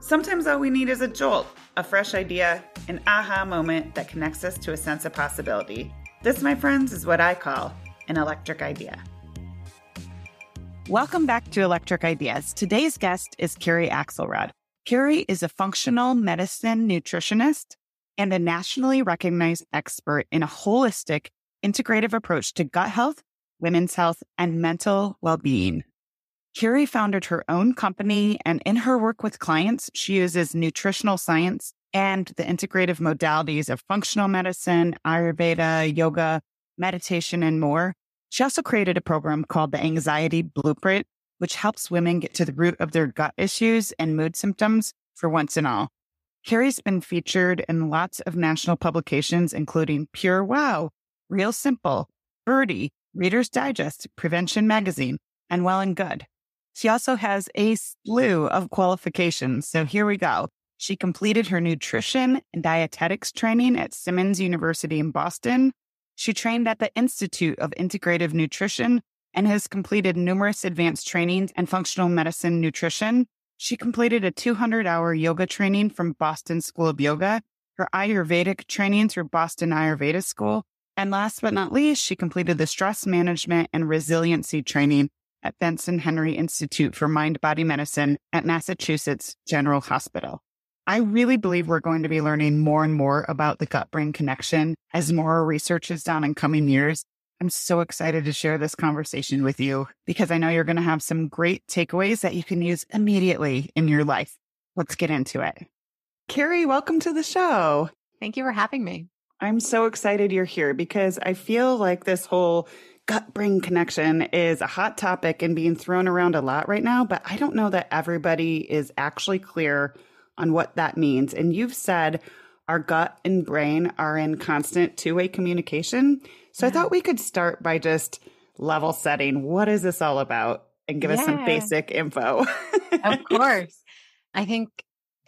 Sometimes all we need is a jolt, a fresh idea, an aha moment that connects us to a sense of possibility. This, my friends, is what I call an electric idea. Welcome back to Electric Ideas. Today's guest is Kerri Axelrod. Kerri is a functional medicine nutritionist and a nationally recognized expert in a holistic, integrative approach to gut health, women's health, and mental well-being. Kerri founded her own company, and in her work with clients, she uses nutritional science and the integrative modalities of functional medicine, Ayurveda, yoga, meditation, and more. She also created a program called the Anxiety Blueprint, which helps women get to the root of their gut issues and mood symptoms for once and all. Kerri's been featured in lots of national publications, including PureWow, Real Simple, Byrdie, Reader's Digest, Prevention Magazine, and Well and Good. She also has a slew of qualifications. So here we go. She completed her nutrition and dietetics training at Simmons University in Boston. She trained at the Institute of Integrative Nutrition and has completed numerous advanced trainings in functional medicine nutrition. She completed a 200 hour yoga training from Boston School of Yoga, her Ayurvedic training through Boston Ayurveda School. And last but not least, she completed the stress management and resiliency training at Benson Henry Institute for Mind Body Medicine at Massachusetts General Hospital. I really believe we're going to be learning more and more about the gut brain connection as more research is done in coming years. I'm so excited to share this conversation with you because I know you're going to have some great takeaways that you can use immediately in your life. Let's get into it. Kerri, welcome to the show. Thank you for having me. I'm so excited you're here because I feel like this whole gut brain connection is a hot topic and being thrown around a lot right now, but I don't know that everybody is actually clear on what that means. And you've said our gut and brain are in constant two way communication. So yeah. I thought we could start by just level setting. What is this all about? And give yeah. us some basic info. of course. I think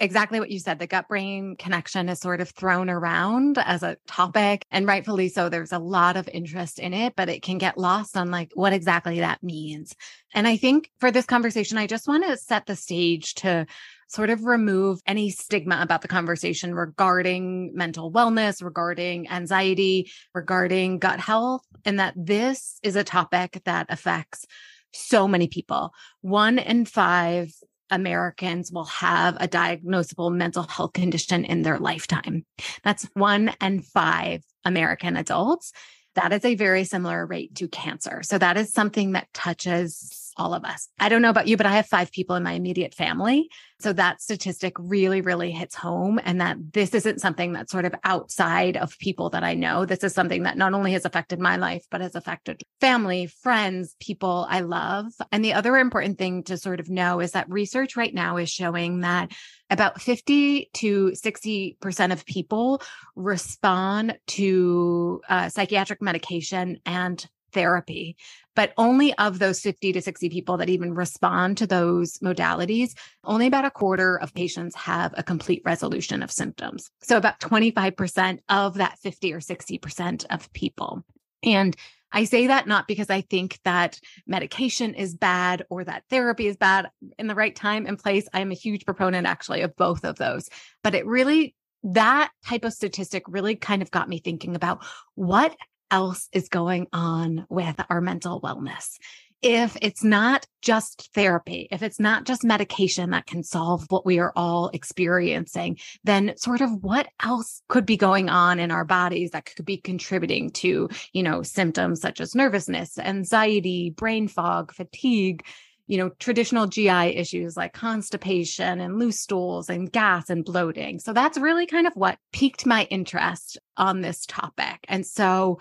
exactly what you said. The gut brain connection is sort of thrown around as a topic and rightfully so. There's a lot of interest in it, but it can get lost on like what exactly that means. And I think for this conversation, I just want to set the stage to sort of remove any stigma about the conversation regarding mental wellness, regarding anxiety, regarding gut health, and that this is a topic that affects so many people. One in five Americans will have a diagnosable mental health condition in their lifetime. That's one in five American adults. That is a very similar rate to cancer. So that is something that touches all of us. I don't know about you, but I have five people in my immediate family. So that statistic really, really hits home and that this isn't something that's sort of outside of people that I know. This is something that not only has affected my life, but has affected family, friends, people I love. And the other important thing to sort of know is that research right now is showing that about 50 to 60% of people respond to uh, psychiatric medication and therapy. But only of those 50 to 60 people that even respond to those modalities, only about a quarter of patients have a complete resolution of symptoms. So about 25% of that 50 or 60% of people. And I say that not because I think that medication is bad or that therapy is bad in the right time and place. I am a huge proponent actually of both of those. But it really, that type of statistic really kind of got me thinking about what else is going on with our mental wellness. If it's not just therapy, if it's not just medication that can solve what we are all experiencing, then sort of what else could be going on in our bodies that could be contributing to, you know, symptoms such as nervousness, anxiety, brain fog, fatigue, you know, traditional GI issues like constipation and loose stools and gas and bloating. So that's really kind of what piqued my interest on this topic. And so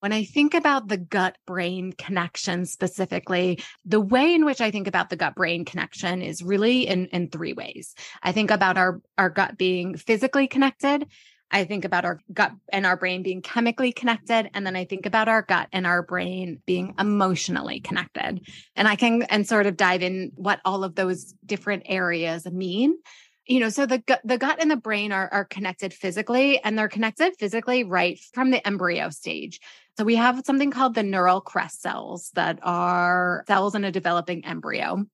when I think about the gut brain connection specifically, the way in which I think about the gut brain connection is really in, in three ways. I think about our, our gut being physically connected. I think about our gut and our brain being chemically connected. And then I think about our gut and our brain being emotionally connected. And I can and sort of dive in what all of those different areas mean. You know, so the gut, the gut and the brain are, are connected physically, and they're connected physically right from the embryo stage. So we have something called the neural crest cells that are cells in a developing embryo.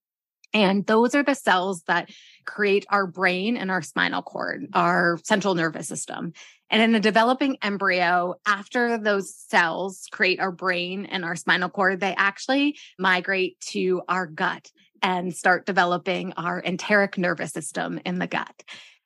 And those are the cells that create our brain and our spinal cord, our central nervous system. And in a developing embryo, after those cells create our brain and our spinal cord, they actually migrate to our gut and start developing our enteric nervous system in the gut.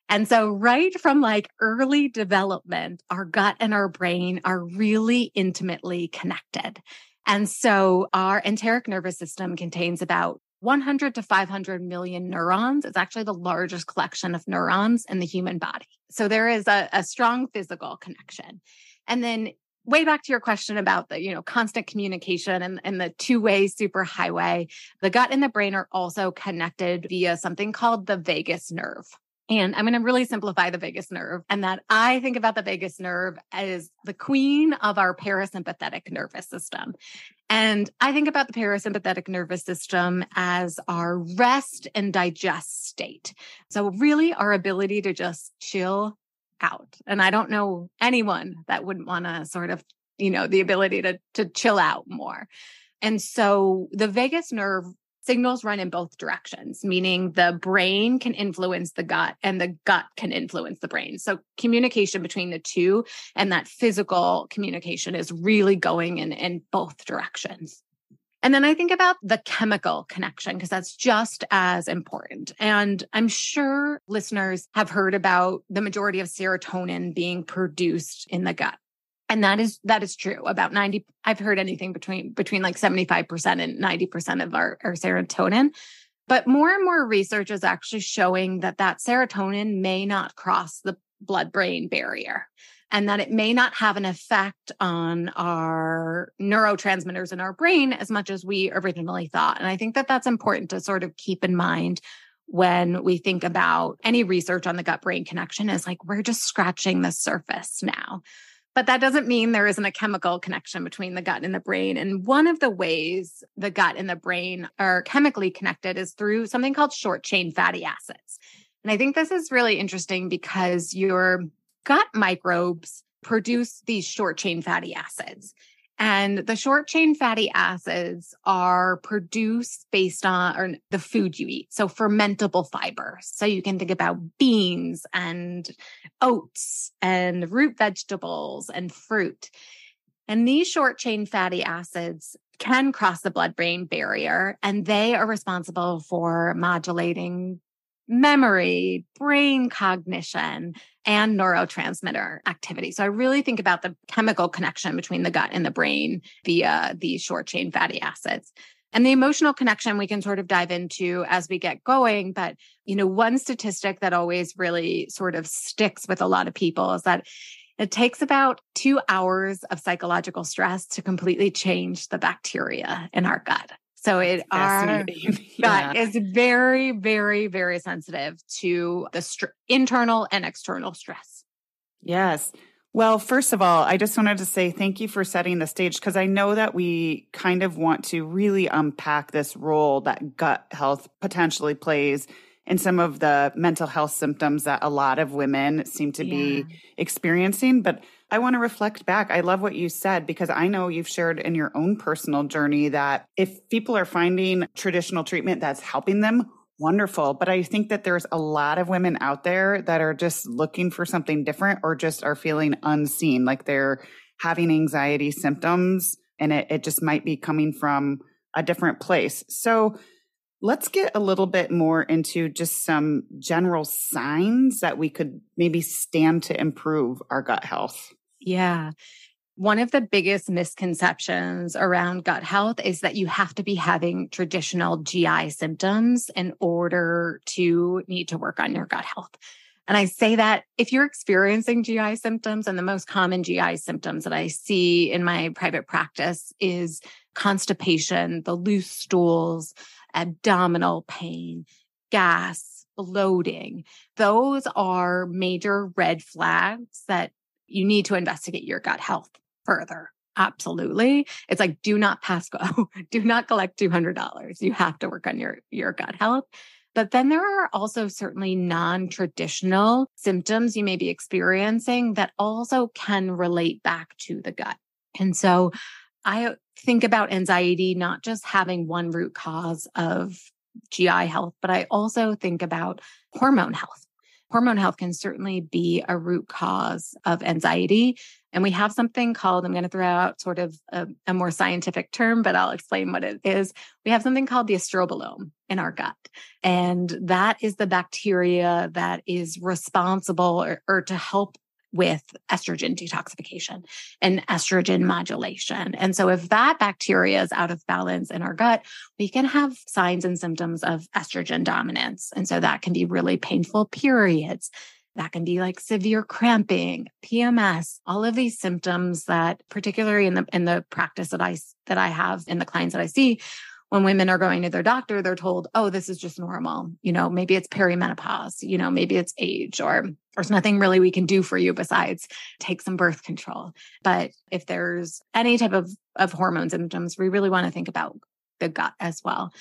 And so, right from like early development, our gut and our brain are really intimately connected. And so, our enteric nervous system contains about 100 to 500 million neurons. It's actually the largest collection of neurons in the human body. So there is a, a strong physical connection. And then way back to your question about the you know constant communication and, and the two-way superhighway the gut and the brain are also connected via something called the vagus nerve and I'm going to really simplify the vagus nerve and that I think about the vagus nerve as the queen of our parasympathetic nervous system. And I think about the parasympathetic nervous system as our rest and digest state. So, really, our ability to just chill out. And I don't know anyone that wouldn't want to sort of, you know, the ability to, to chill out more. And so the vagus nerve signals run in both directions, meaning the brain can influence the gut and the gut can influence the brain. So communication between the two and that physical communication is really going in, in both directions. And then I think about the chemical connection because that's just as important. And I'm sure listeners have heard about the majority of serotonin being produced in the gut. And that is that is true. About 90 i've heard anything between between like 75% and 90% of our, our serotonin. But more and more research is actually showing that that serotonin may not cross the blood brain barrier and that it may not have an effect on our neurotransmitters in our brain as much as we originally thought and i think that that's important to sort of keep in mind when we think about any research on the gut brain connection is like we're just scratching the surface now but that doesn't mean there isn't a chemical connection between the gut and the brain. And one of the ways the gut and the brain are chemically connected is through something called short chain fatty acids. And I think this is really interesting because your gut microbes produce these short chain fatty acids. And the short chain fatty acids are produced based on the food you eat. So fermentable fibers. So you can think about beans and oats and root vegetables and fruit. And these short chain fatty acids can cross the blood brain barrier and they are responsible for modulating memory, brain cognition, and neurotransmitter activity. So I really think about the chemical connection between the gut and the brain via these short chain fatty acids. And the emotional connection we can sort of dive into as we get going. But, you know, one statistic that always really sort of sticks with a lot of people is that it takes about two hours of psychological stress to completely change the bacteria in our gut. So it our gut is very, very, very sensitive to the str- internal and external stress. Yes. Well, first of all, I just wanted to say thank you for setting the stage because I know that we kind of want to really unpack this role that gut health potentially plays in some of the mental health symptoms that a lot of women seem to yeah. be experiencing. But I want to reflect back. I love what you said because I know you've shared in your own personal journey that if people are finding traditional treatment that's helping them, wonderful. But I think that there's a lot of women out there that are just looking for something different or just are feeling unseen, like they're having anxiety symptoms and it, it just might be coming from a different place. So, Let's get a little bit more into just some general signs that we could maybe stand to improve our gut health. Yeah. One of the biggest misconceptions around gut health is that you have to be having traditional GI symptoms in order to need to work on your gut health. And I say that if you're experiencing GI symptoms, and the most common GI symptoms that I see in my private practice is constipation, the loose stools, abdominal pain, gas, bloating, those are major red flags that you need to investigate your gut health further. Absolutely. It's like, do not pass go, do not collect $200. You have to work on your, your gut health. But then there are also certainly non traditional symptoms you may be experiencing that also can relate back to the gut. And so I think about anxiety not just having one root cause of GI health, but I also think about hormone health. Hormone health can certainly be a root cause of anxiety. And we have something called, I'm going to throw out sort of a, a, more scientific term, but I'll explain what it is. We have something called the estrobolome in our gut. And that is the bacteria that is responsible or, or to help with estrogen detoxification and estrogen modulation. And so if that bacteria is out of balance in our gut, we can have signs and symptoms of estrogen dominance. And so that can be really painful periods. That can be like severe cramping, PMS, all of these symptoms that particularly in the in the practice that I that I have in the clients that I see, when women are going to their doctor, they're told, oh, this is just normal. You know, maybe it's perimenopause, you know, maybe it's age, or there's nothing really we can do for you besides take some birth control. But if there's any type of, of hormone symptoms, we really want to think about the gut as well.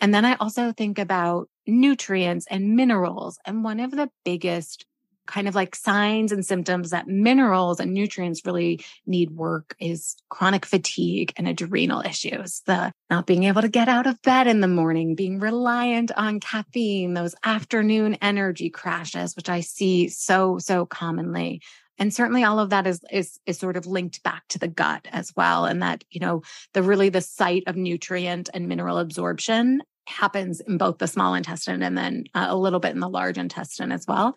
And then I also think about nutrients and minerals. And one of the biggest kind of like signs and symptoms that minerals and nutrients really need work is chronic fatigue and adrenal issues. The not being able to get out of bed in the morning, being reliant on caffeine, those afternoon energy crashes, which I see so, so commonly and certainly all of that is is is sort of linked back to the gut as well and that you know the really the site of nutrient and mineral absorption happens in both the small intestine and then uh, a little bit in the large intestine as well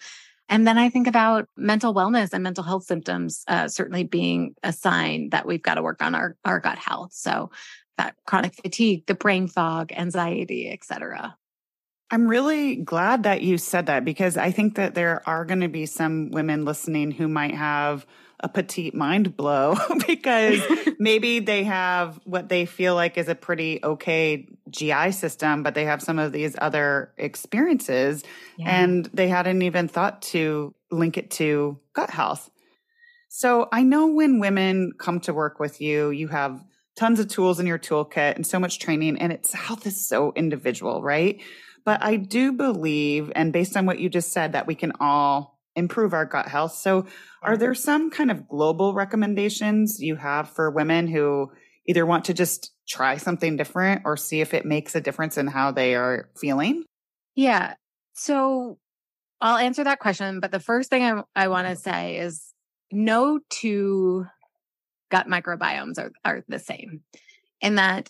and then I think about mental wellness and mental health symptoms uh, certainly being a sign that we've got to work on our, our gut health. So that chronic fatigue, the brain fog, anxiety, et cetera. I'm really glad that you said that because I think that there are going to be some women listening who might have a petite mind blow because maybe they have what they feel like is a pretty okay GI system, but they have some of these other experiences yeah. and they hadn't even thought to link it to gut health. So I know when women come to work with you, you have tons of tools in your toolkit and so much training and it's health is so individual, right? But I do believe, and based on what you just said, that we can all improve our gut health. So, are there some kind of global recommendations you have for women who either want to just try something different or see if it makes a difference in how they are feeling? Yeah. So, I'll answer that question. But the first thing I, I want to say is no two gut microbiomes are, are the same in that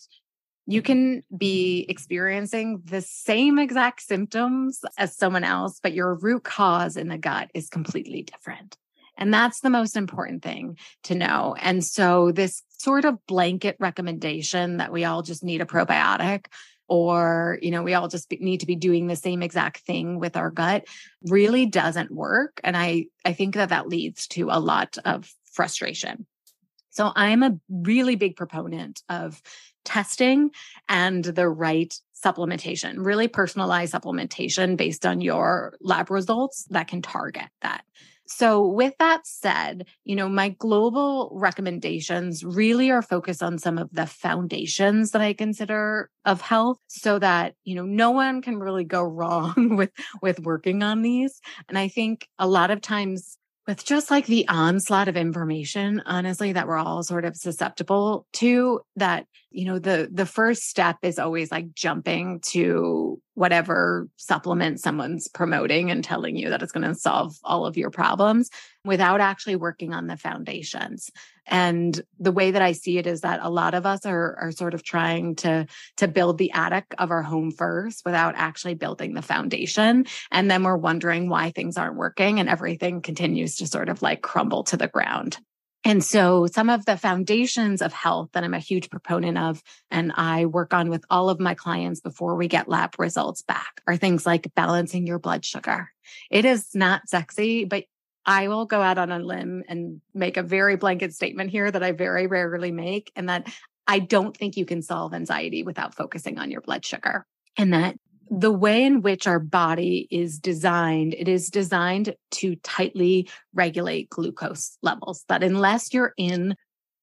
you can be experiencing the same exact symptoms as someone else, but your root cause in the gut is completely different. And that's the most important thing to know. And so, this sort of blanket recommendation that we all just need a probiotic or you know we all just need to be doing the same exact thing with our gut really doesn't work and i i think that that leads to a lot of frustration so i'm a really big proponent of testing and the right supplementation, really personalized supplementation based on your lab results that can target that. So, with that said, you know, my global recommendations really are focused on some of the foundations that I consider of health so that, you know, no one can really go wrong with with working on these. And I think a lot of times with just like the onslaught of information honestly that we're all sort of susceptible to that you know the the first step is always like jumping to whatever supplement someone's promoting and telling you that it's going to solve all of your problems without actually working on the foundations. And the way that i see it is that a lot of us are are sort of trying to to build the attic of our home first without actually building the foundation. And then we're wondering why things aren't working and everything continues to sort of like crumble to the ground and so some of the foundations of health that I'm a huge proponent of and I work on with all of my clients before we get lab results back are things like balancing your blood sugar. It is not sexy, but I will go out on a limb and make a very blanket statement here that I very rarely make and that I don't think you can solve anxiety without focusing on your blood sugar and that the way in which our body is designed, it is designed to tightly regulate glucose levels. That unless you're in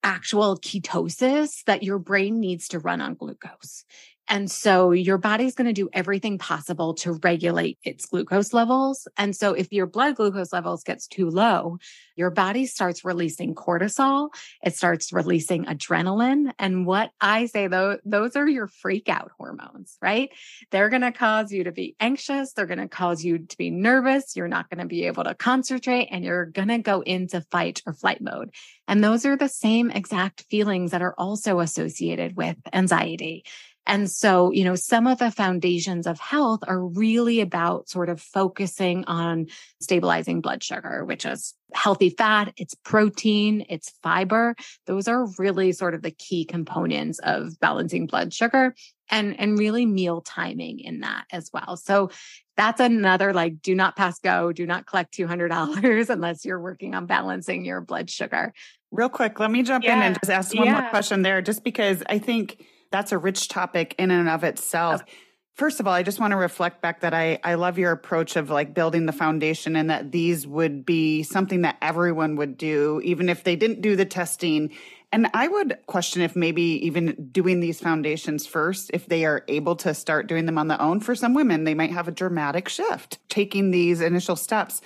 actual ketosis, that your brain needs to run on glucose. And so your body's going to do everything possible to regulate its glucose levels. And so if your blood glucose levels gets too low, your body starts releasing cortisol. It starts releasing adrenaline. And what I say though, those are your freak out hormones, right? They're going to cause you to be anxious. They're going to cause you to be nervous. You're not going to be able to concentrate and you're going to go into fight or flight mode. And those are the same exact feelings that are also associated with anxiety and so, you know, some of the foundations of health are really about sort of focusing on stabilizing blood sugar, which is healthy fat, it's protein, it's fiber. Those are really sort of the key components of balancing blood sugar and, and really meal timing in that as well. So that's another like do not pass go, do not collect $200 unless you're working on balancing your blood sugar. Real quick, let me jump yeah. in and just ask one yeah. more question there, just because I think that's a rich topic in and of itself. Okay. First of all, I just want to reflect back that I, I love your approach of like building the foundation and that these would be something that everyone would do, even if they didn't do the testing. And I would question if maybe even doing these foundations first, if they are able to start doing them on their own. For some women, they might have a dramatic shift taking these initial steps.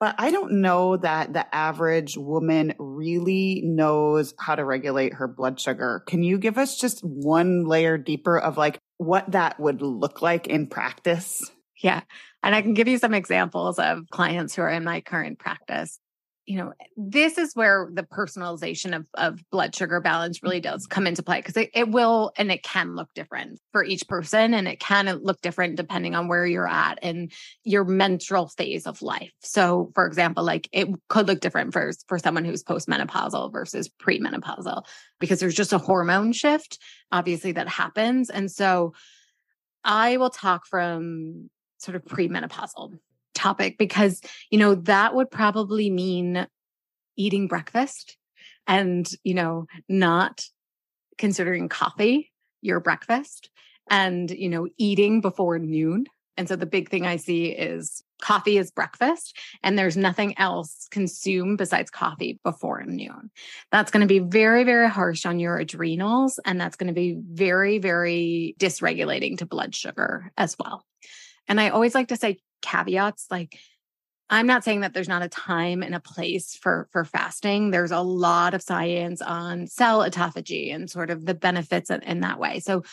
But I don't know that the average woman really knows how to regulate her blood sugar. Can you give us just one layer deeper of like what that would look like in practice? Yeah. And I can give you some examples of clients who are in my current practice you know, this is where the personalization of, of blood sugar balance really does come into play because it, it will and it can look different for each person and it can uh, look different depending on where you're at and your menstrual phase of life. So, for example, like it could look different for, for someone who's postmenopausal versus premenopausal because there's just a hormone shift, obviously, that happens. And so I will talk from sort of premenopausal topic because, you know, that would probably mean eating breakfast and, you know, not considering coffee your breakfast and, you know, eating before noon. And so the big thing I see is coffee is breakfast and there's nothing else consumed besides coffee before noon. That's going to be very, very harsh on your adrenals. And that's going to be very, very dysregulating to blood sugar as well. And I always like to say caveats like I'm not saying that there's not a time and a place for for fasting. There's a lot of science on cell autophagy and sort of the benefits in, in that way. So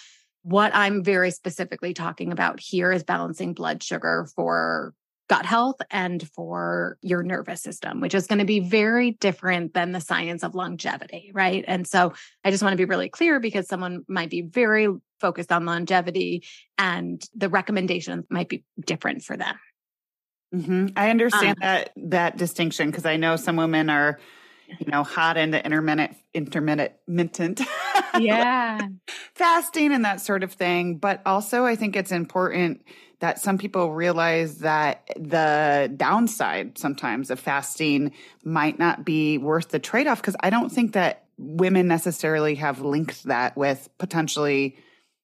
what I'm very specifically talking about here is balancing blood sugar for gut health and for your nervous system, which is going to be very different than the science of longevity, right? And so I just want to be really clear because someone might be very focused on longevity and the recommendations might be different for them. Mm-hmm. I understand um, that that distinction because I know some women are, you know, hot into intermittent intermittent yeah fasting and that sort of thing. But also, I think it's important that some people realize that the downside sometimes of fasting might not be worth the trade off because I don't think that women necessarily have linked that with potentially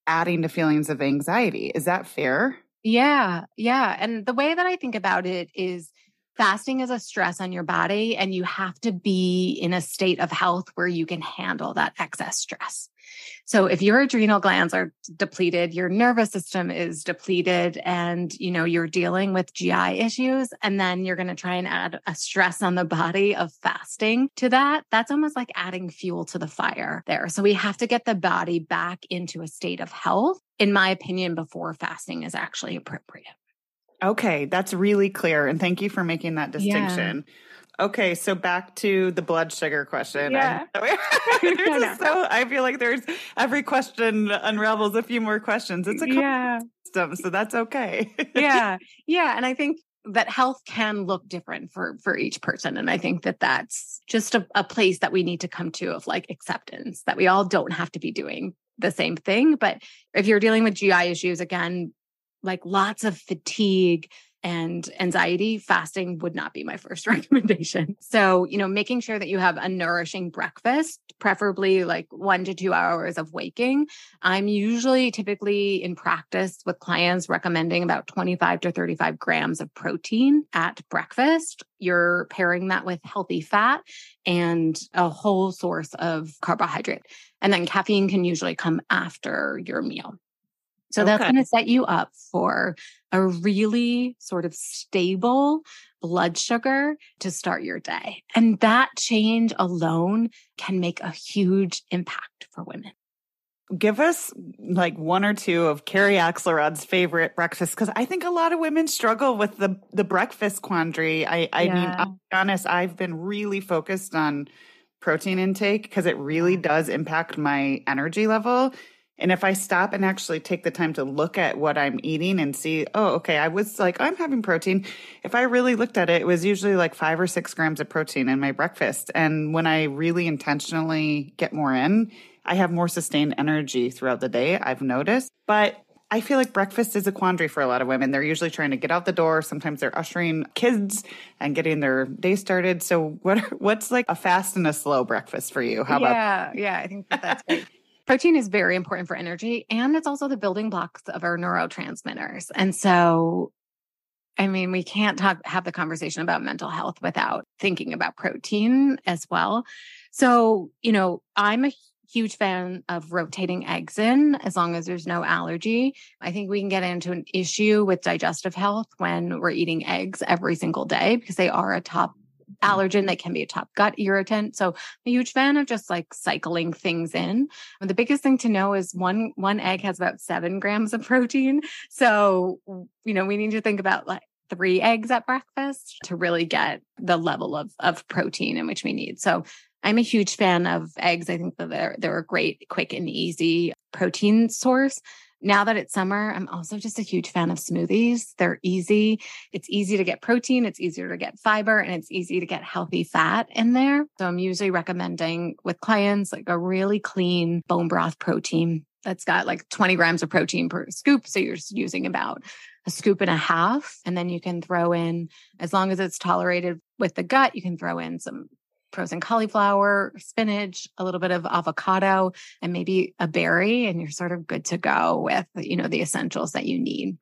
adding to feelings of anxiety. Is that fair? Yeah. Yeah. And the way that I think about it is fasting is a stress on your body, and you have to be in a state of health where you can handle that excess stress. So if your adrenal glands are depleted, your nervous system is depleted and you know you're dealing with GI issues and then you're going to try and add a stress on the body of fasting to that, that's almost like adding fuel to the fire there. So we have to get the body back into a state of health in my opinion before fasting is actually appropriate. Okay, that's really clear and thank you for making that distinction. Yeah. Okay, so back to the blood sugar question. Yeah. I, so I feel like there's every question unravels a few more questions. It's a yeah. system, so that's okay. yeah. Yeah, and I think that health can look different for for each person and i think that that's just a, a place that we need to come to of like acceptance that we all don't have to be doing the same thing but if you're dealing with gi issues again like lots of fatigue and anxiety, fasting would not be my first recommendation. So, you know, making sure that you have a nourishing breakfast, preferably like one to two hours of waking. I'm usually typically in practice with clients recommending about 25 to 35 grams of protein at breakfast. You're pairing that with healthy fat and a whole source of carbohydrate. And then caffeine can usually come after your meal. So okay. that's going to set you up for a really sort of stable blood sugar to start your day. And that change alone can make a huge impact for women. Give us like one or two of Kerri Axelrod's favorite breakfasts because I think a lot of women struggle with the the breakfast quandary. I I yeah. mean, I'll be honest, I've been really focused on protein intake because it really does impact my energy level. And if I stop and actually take the time to look at what I'm eating and see, oh, okay, I was like, I'm having protein. If I really looked at it, it was usually like five or six grams of protein in my breakfast. And when I really intentionally get more in, I have more sustained energy throughout the day, I've noticed. But I feel like breakfast is a quandary for a lot of women. They're usually trying to get out the door. Sometimes they're ushering kids and getting their day started. So what what's like a fast and a slow breakfast for you? How yeah, about Yeah, yeah, I think that that's great. Protein is very important for energy and it's also the building blocks of our neurotransmitters. And so, I mean, we can't talk, have the conversation about mental health without thinking about protein as well. So, you know, I'm a huge fan of rotating eggs in as long as there's no allergy. I think we can get into an issue with digestive health when we're eating eggs every single day because they are a top Mm-hmm. allergen. They can be a top gut irritant. So I'm a huge fan of just like cycling things in. And the biggest thing to know is one one egg has about seven grams of protein. So you know we need to think about like three eggs at breakfast to really get the level of of protein in which we need. So I'm a huge fan of eggs. I think that they're they're a great, quick, and easy protein source now that it's summer, I'm also just a huge fan of smoothies. They're easy. It's easy to get protein, it's easier to get fiber, and it's easy to get healthy fat in there. So I'm usually recommending with clients like a really clean bone broth protein that's got like 20 grams of protein per scoop. So you're using about a scoop and a half. And then you can throw in, as long as it's tolerated with the gut, you can throw in some frozen cauliflower, spinach, a little bit of avocado, and maybe a berry, and you're sort of good to go with, you know, the essentials that you need.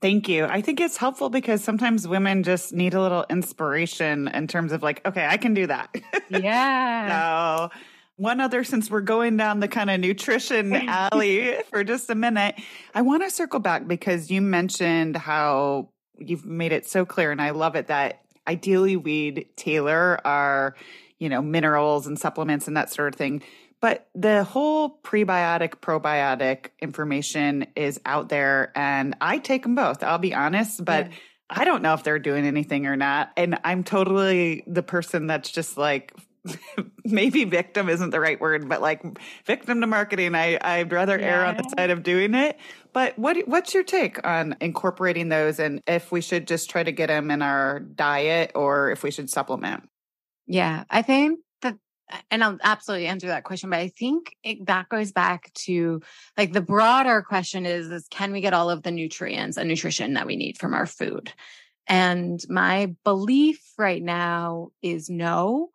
Thank you. I think it's helpful because sometimes women just need a little inspiration in terms of like, okay, I can do that. Yeah. so, one other, since we're going down the kind of nutrition alley for just a minute, I want to circle back because you mentioned how you've made it so clear, and I love it that ideally we'd tailor our, you know, minerals and supplements and that sort of thing. But the whole prebiotic, probiotic information is out there and I take them both. I'll be honest, but yeah. I don't know if they're doing anything or not. And I'm totally the person that's just like, maybe victim isn't the right word, but like victim to marketing. I, I'd rather yeah. err on the side of doing it. But what what's your take on incorporating those and if we should just try to get them in our diet or if we should supplement? Yeah, I think that, and I'll absolutely answer that question, but I think it, that goes back to like the broader question is, is can we get all of the nutrients and nutrition that we need from our food? And my belief right now is no,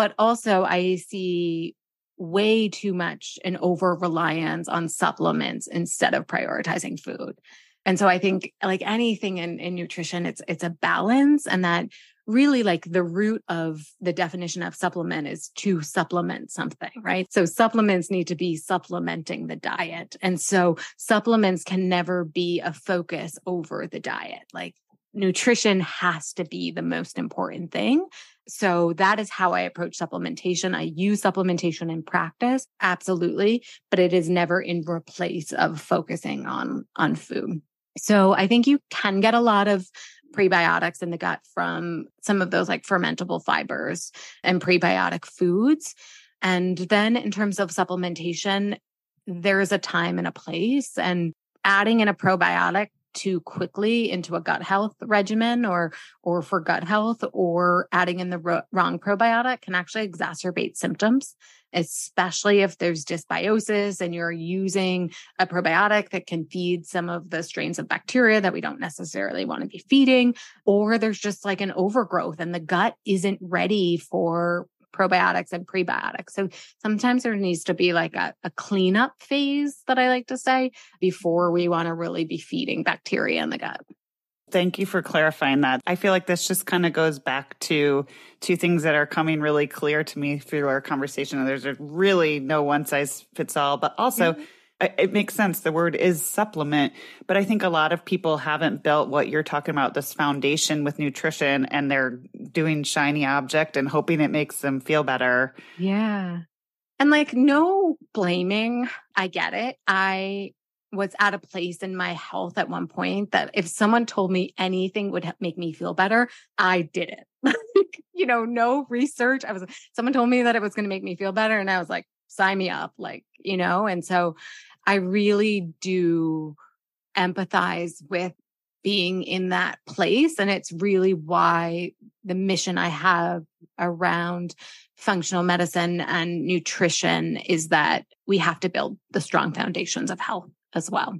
but also I see way too much an over reliance on supplements instead of prioritizing food. And so I think like anything in, in nutrition, it's it's a balance and that really like the root of the definition of supplement is to supplement something, right? So supplements need to be supplementing the diet. And so supplements can never be a focus over the diet. Like nutrition has to be the most important thing. So that is how I approach supplementation. I use supplementation in practice, absolutely, but it is never in replace of focusing on on food. So I think you can get a lot of prebiotics in the gut from some of those like fermentable fibers and prebiotic foods. And then in terms of supplementation, there's a time and a place and adding in a probiotic too quickly into a gut health regimen or or for gut health or adding in the ro- wrong probiotic can actually exacerbate symptoms especially if there's dysbiosis and you're using a probiotic that can feed some of the strains of bacteria that we don't necessarily want to be feeding, or there's just like an overgrowth and the gut isn't ready for probiotics and prebiotics. So sometimes there needs to be like a, a cleanup phase that I like to say before we want to really be feeding bacteria in the gut. Thank you for clarifying that. I feel like this just kind of goes back to two things that are coming really clear to me through our conversation. There's really no one size fits all, but also mm-hmm. It makes sense. The word is supplement, but I think a lot of people haven't built what you're talking about, this foundation with nutrition, and they're doing shiny object and hoping it makes them feel better. Yeah. And like, no blaming. I get it. I was at a place in my health at one point that if someone told me anything would make me feel better, I did it. you know, no research. I was, someone told me that it was going to make me feel better. And I was like, sign me up, like, you know, and so I really do empathize with being in that place. And it's really why the mission I have around functional medicine and nutrition is that we have to build the strong foundations of health as well.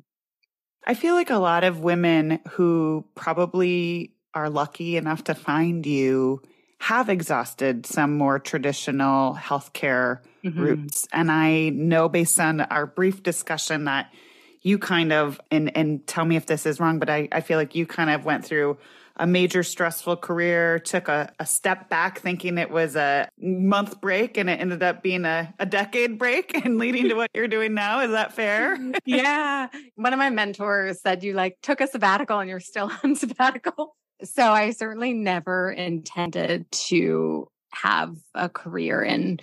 I feel like a lot of women who probably are lucky enough to find you have exhausted some more traditional healthcare mm-hmm. routes. And I know based on our brief discussion that you kind of and and tell me if this is wrong, but I, I feel like you kind of went through a major stressful career, took a, a step back thinking it was a month break and it ended up being a, a decade break and leading to what you're doing now. Is that fair? yeah. One of my mentors said you like took a sabbatical and you're still on sabbatical. So I certainly never intended to have a career in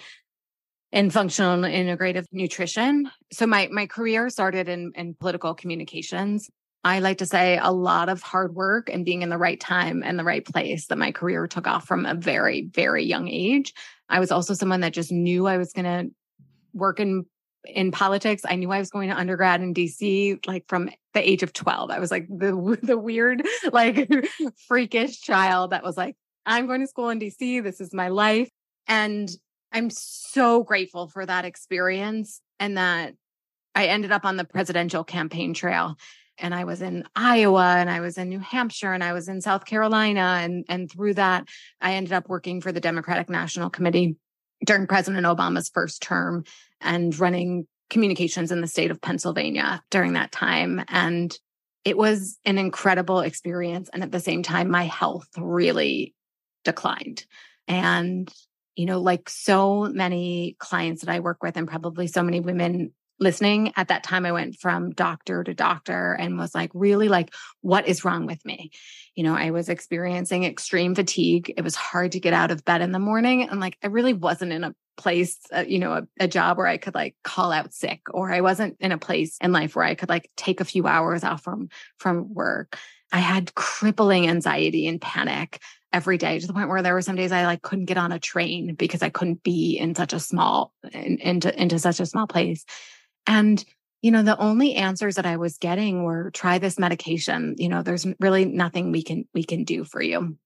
in functional integrative nutrition. So my my career started in in political communications I like to say a lot of hard work and being in the right time and the right place that my career took off from a very, very young age. I was also someone that just knew I was going to work in in politics. I knew I was going to undergrad in DC like from the age of 12. I was like the the weird like freakish child that was like I'm going to school in DC. This is my life. And I'm so grateful for that experience and that I ended up on the presidential campaign trail and I was in Iowa and I was in New Hampshire and I was in South Carolina. And, and through that, I ended up working for the Democratic National Committee during President Obama's first term and running communications in the state of Pennsylvania during that time. And it was an incredible experience. And at the same time, my health really declined. And, you know, like so many clients that I work with, and probably so many women listening at that time i went from doctor to doctor and was like really like what is wrong with me? You know i was experiencing extreme fatigue. It was hard to get out of bed in the morning and like i really wasn't in a place uh, you know a, a job where i could like call out sick or i wasn't in a place in life where i could like take a few hours off from from work. I had crippling anxiety and panic every day to the point where there were some days I like couldn't get on a train because I couldn't be in such a small in, into into such a small place. And, you know, the only answers that I was getting were try this medication. You know, there's really nothing we can, we can do for you.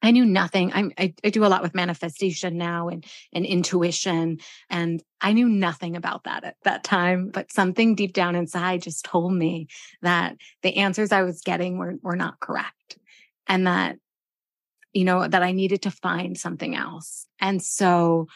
I knew nothing. I'm, I, I do a lot with manifestation now and, and intuition. And I knew nothing about that at that time, but something deep down inside just told me that the answers I was getting were, were not correct and that, you know, that I needed to find something else. And so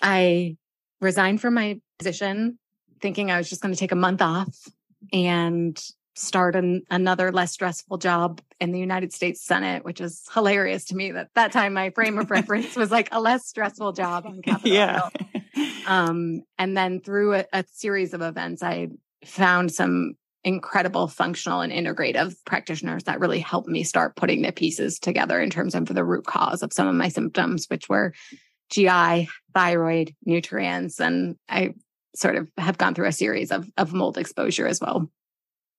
I resigned from my position thinking I was just going to take a month off and start an, another less stressful job in the United States Senate, which is hilarious to me that that time my frame of reference was like a less stressful job on Capitol yeah. Hill. Um, and then through a, a series of events, I found some incredible functional and integrative practitioners that really helped me start putting the pieces together in terms of the root cause of some of my symptoms, which were GI, thyroid, nutrients. And I sort of have gone through a series of, of mold exposure as well.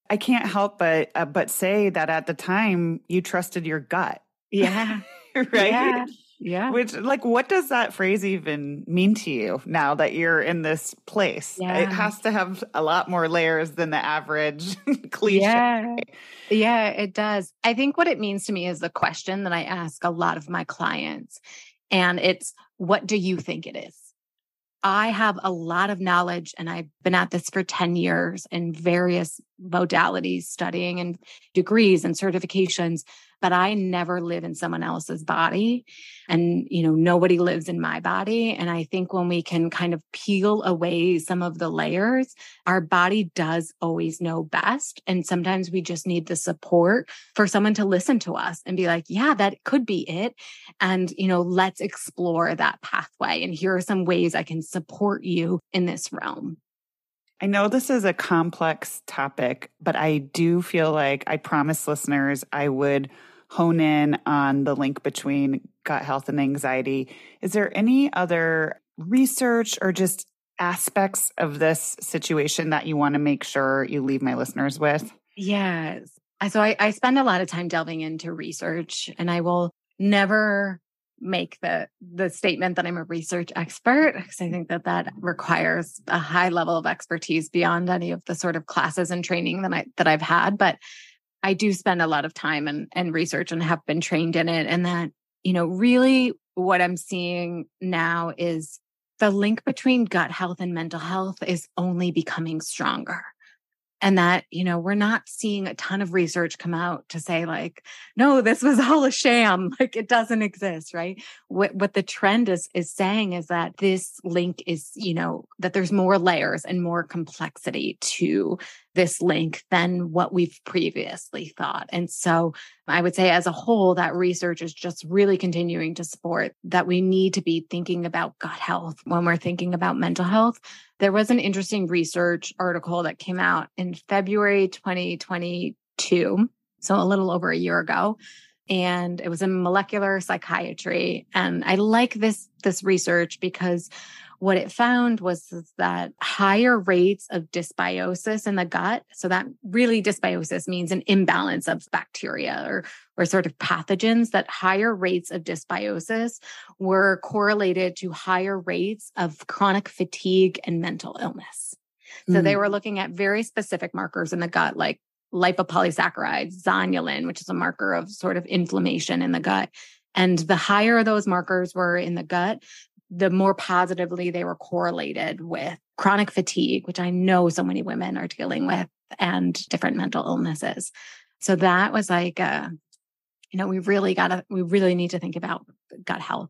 I can't help but uh, but say that at the time you trusted your gut. Yeah. right. Yeah. Yeah. Which, like, what does that phrase even mean to you now that you're in this place? Yeah. It has to have a lot more layers than the average cliche. Yeah. Yeah, it does. I think what it means to me is the question that I ask a lot of my clients. And it's, what do you think it is? I have a lot of knowledge and I've been at this for 10 years in various modalities, studying and degrees and certifications but I never live in someone else's body. And, you know, nobody lives in my body. And I think when we can kind of peel away some of the layers, our body does always know best. And sometimes we just need the support for someone to listen to us and be like, yeah, that could be it. And, you know, let's explore that pathway. And here are some ways I can support you in this realm. I know this is a complex topic, but I do feel like I promised listeners I would hone in on the link between gut health and anxiety. Is there any other research or just aspects of this situation that you want to make sure you leave my listeners with? Yes. So I, I spend a lot of time delving into research and I will never make the the statement that I'm a research expert because I mm. think that that requires a high level of expertise beyond any of the sort of classes and training that I that I've had but I do spend a lot of time and, and research and have been trained in it. And that, you know, really what I'm seeing now is the link between gut health and mental health is only becoming stronger and that you know we're not seeing a ton of research come out to say like no this was all a sham like it doesn't exist right? What what the trend is is saying is that this link is you know that there's more layers and more complexity to this link than what we've previously thought. And so i would say as a whole that research is just really continuing to support that we need to be thinking about gut health when we're thinking about mental health there was an interesting research article that came out in February 2022, so a little over a year ago, and it was in molecular psychiatry. And I like this this research because what it found was that higher rates of dysbiosis in the gut. So that really dysbiosis means an imbalance of bacteria or, or sort of pathogens that higher rates of dysbiosis were correlated to higher rates of chronic fatigue and mental illness. So mm. they were looking at very specific markers in the gut, like lipopolysaccharides, zonulin, which is a marker of sort of inflammation in the gut. And the higher those markers were in the gut, the more positively they were correlated with chronic fatigue, which I know so many women are dealing with, and different mental illnesses. So that was like, uh, you know, we really got to, we really need to think about gut health.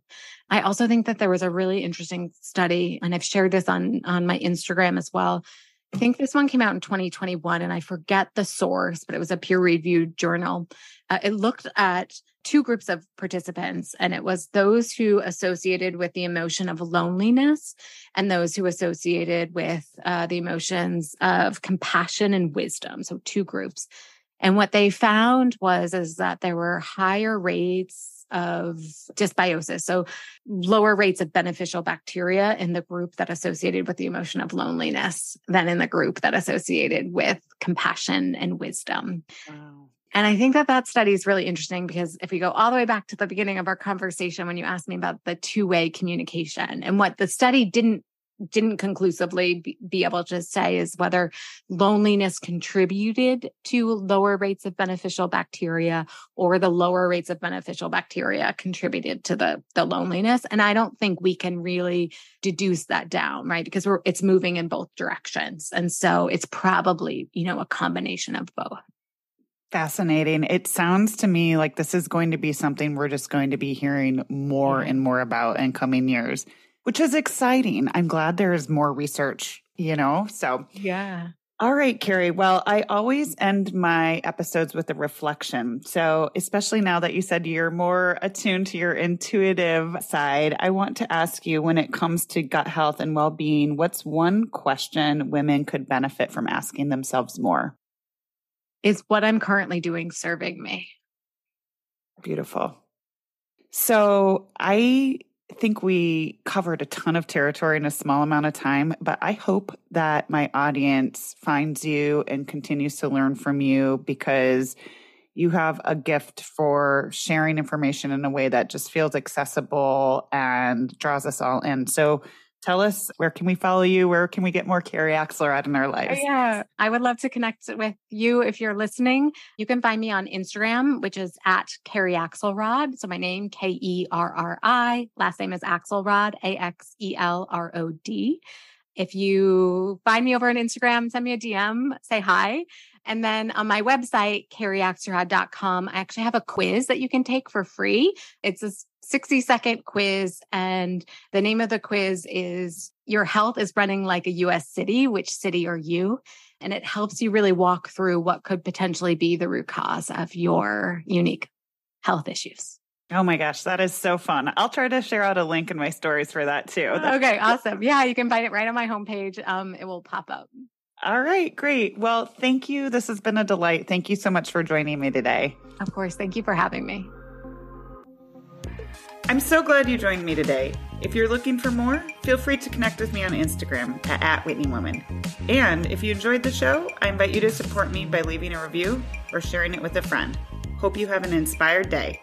I also think that there was a really interesting study, and I've shared this on on my Instagram as well. I think this one came out in 2021, and I forget the source, but it was a peer reviewed journal. Uh, it looked at two groups of participants, and it was those who associated with the emotion of loneliness and those who associated with uh, the emotions of compassion and wisdom. So, two groups. And what they found was is that there were higher rates of dysbiosis. So lower rates of beneficial bacteria in the group that associated with the emotion of loneliness than in the group that associated with compassion and wisdom. Wow. And I think that that study is really interesting because if we go all the way back to the beginning of our conversation, when you asked me about the two way communication and what the study didn't didn't conclusively be, able to say is whether loneliness contributed to lower rates of beneficial bacteria or the lower rates of beneficial bacteria contributed to the, the loneliness. And I don't think we can really deduce that down, right? Because we're, it's moving in both directions. And so it's probably, you know, a combination of both. Fascinating. It sounds to me like this is going to be something we're just going to be hearing more mm-hmm. and more about in coming years, which is exciting. I'm glad there is more research, you know? So, yeah. All right, Kerri. Well, I always end my episodes with a reflection. So, especially now that you said you're more attuned to your intuitive side, I want to ask you when it comes to gut health and well being, what's one question women could benefit from asking themselves more? Is what I'm currently doing serving me? Beautiful. So I think we covered a ton of territory in a small amount of time, but I hope that my audience finds you and continues to learn from you because you have a gift for sharing information in a way that just feels accessible and draws us all in. So tell us where can we follow you? Where can we get more Kerri Axelrod in our Oh, lives? Yeah, I would love to connect with you if you're listening. You can find me on Instagram, which is at Kerri Axelrod. So my name, K E R R I. Last name is Axelrod, A X E L R O D. If you find me over on Instagram, send me a DM, say hi. And then on my website, kerriaxelrod.com, I actually have a quiz that you can take for free. It's a 60 second quiz. And the name of the quiz is Your Health is Running Like a US City. Which city are you? And it helps you really walk through what could potentially be the root cause of your unique health issues. Oh my gosh, that is so fun. I'll try to share out a link in my stories for that too. Okay, awesome. Yeah, you can find it right on my homepage. Um, it will pop up. All right, great. Well, thank you. This has been a delight. Thank you so much for joining me today. Of course. Thank you for having me. I'm so glad you joined me today. If you're looking for more, feel free to connect with me on Instagram at, at WhitneyWoman. And if you enjoyed the show, I invite you to support me by leaving a review or sharing it with a friend. Hope you have an inspired day.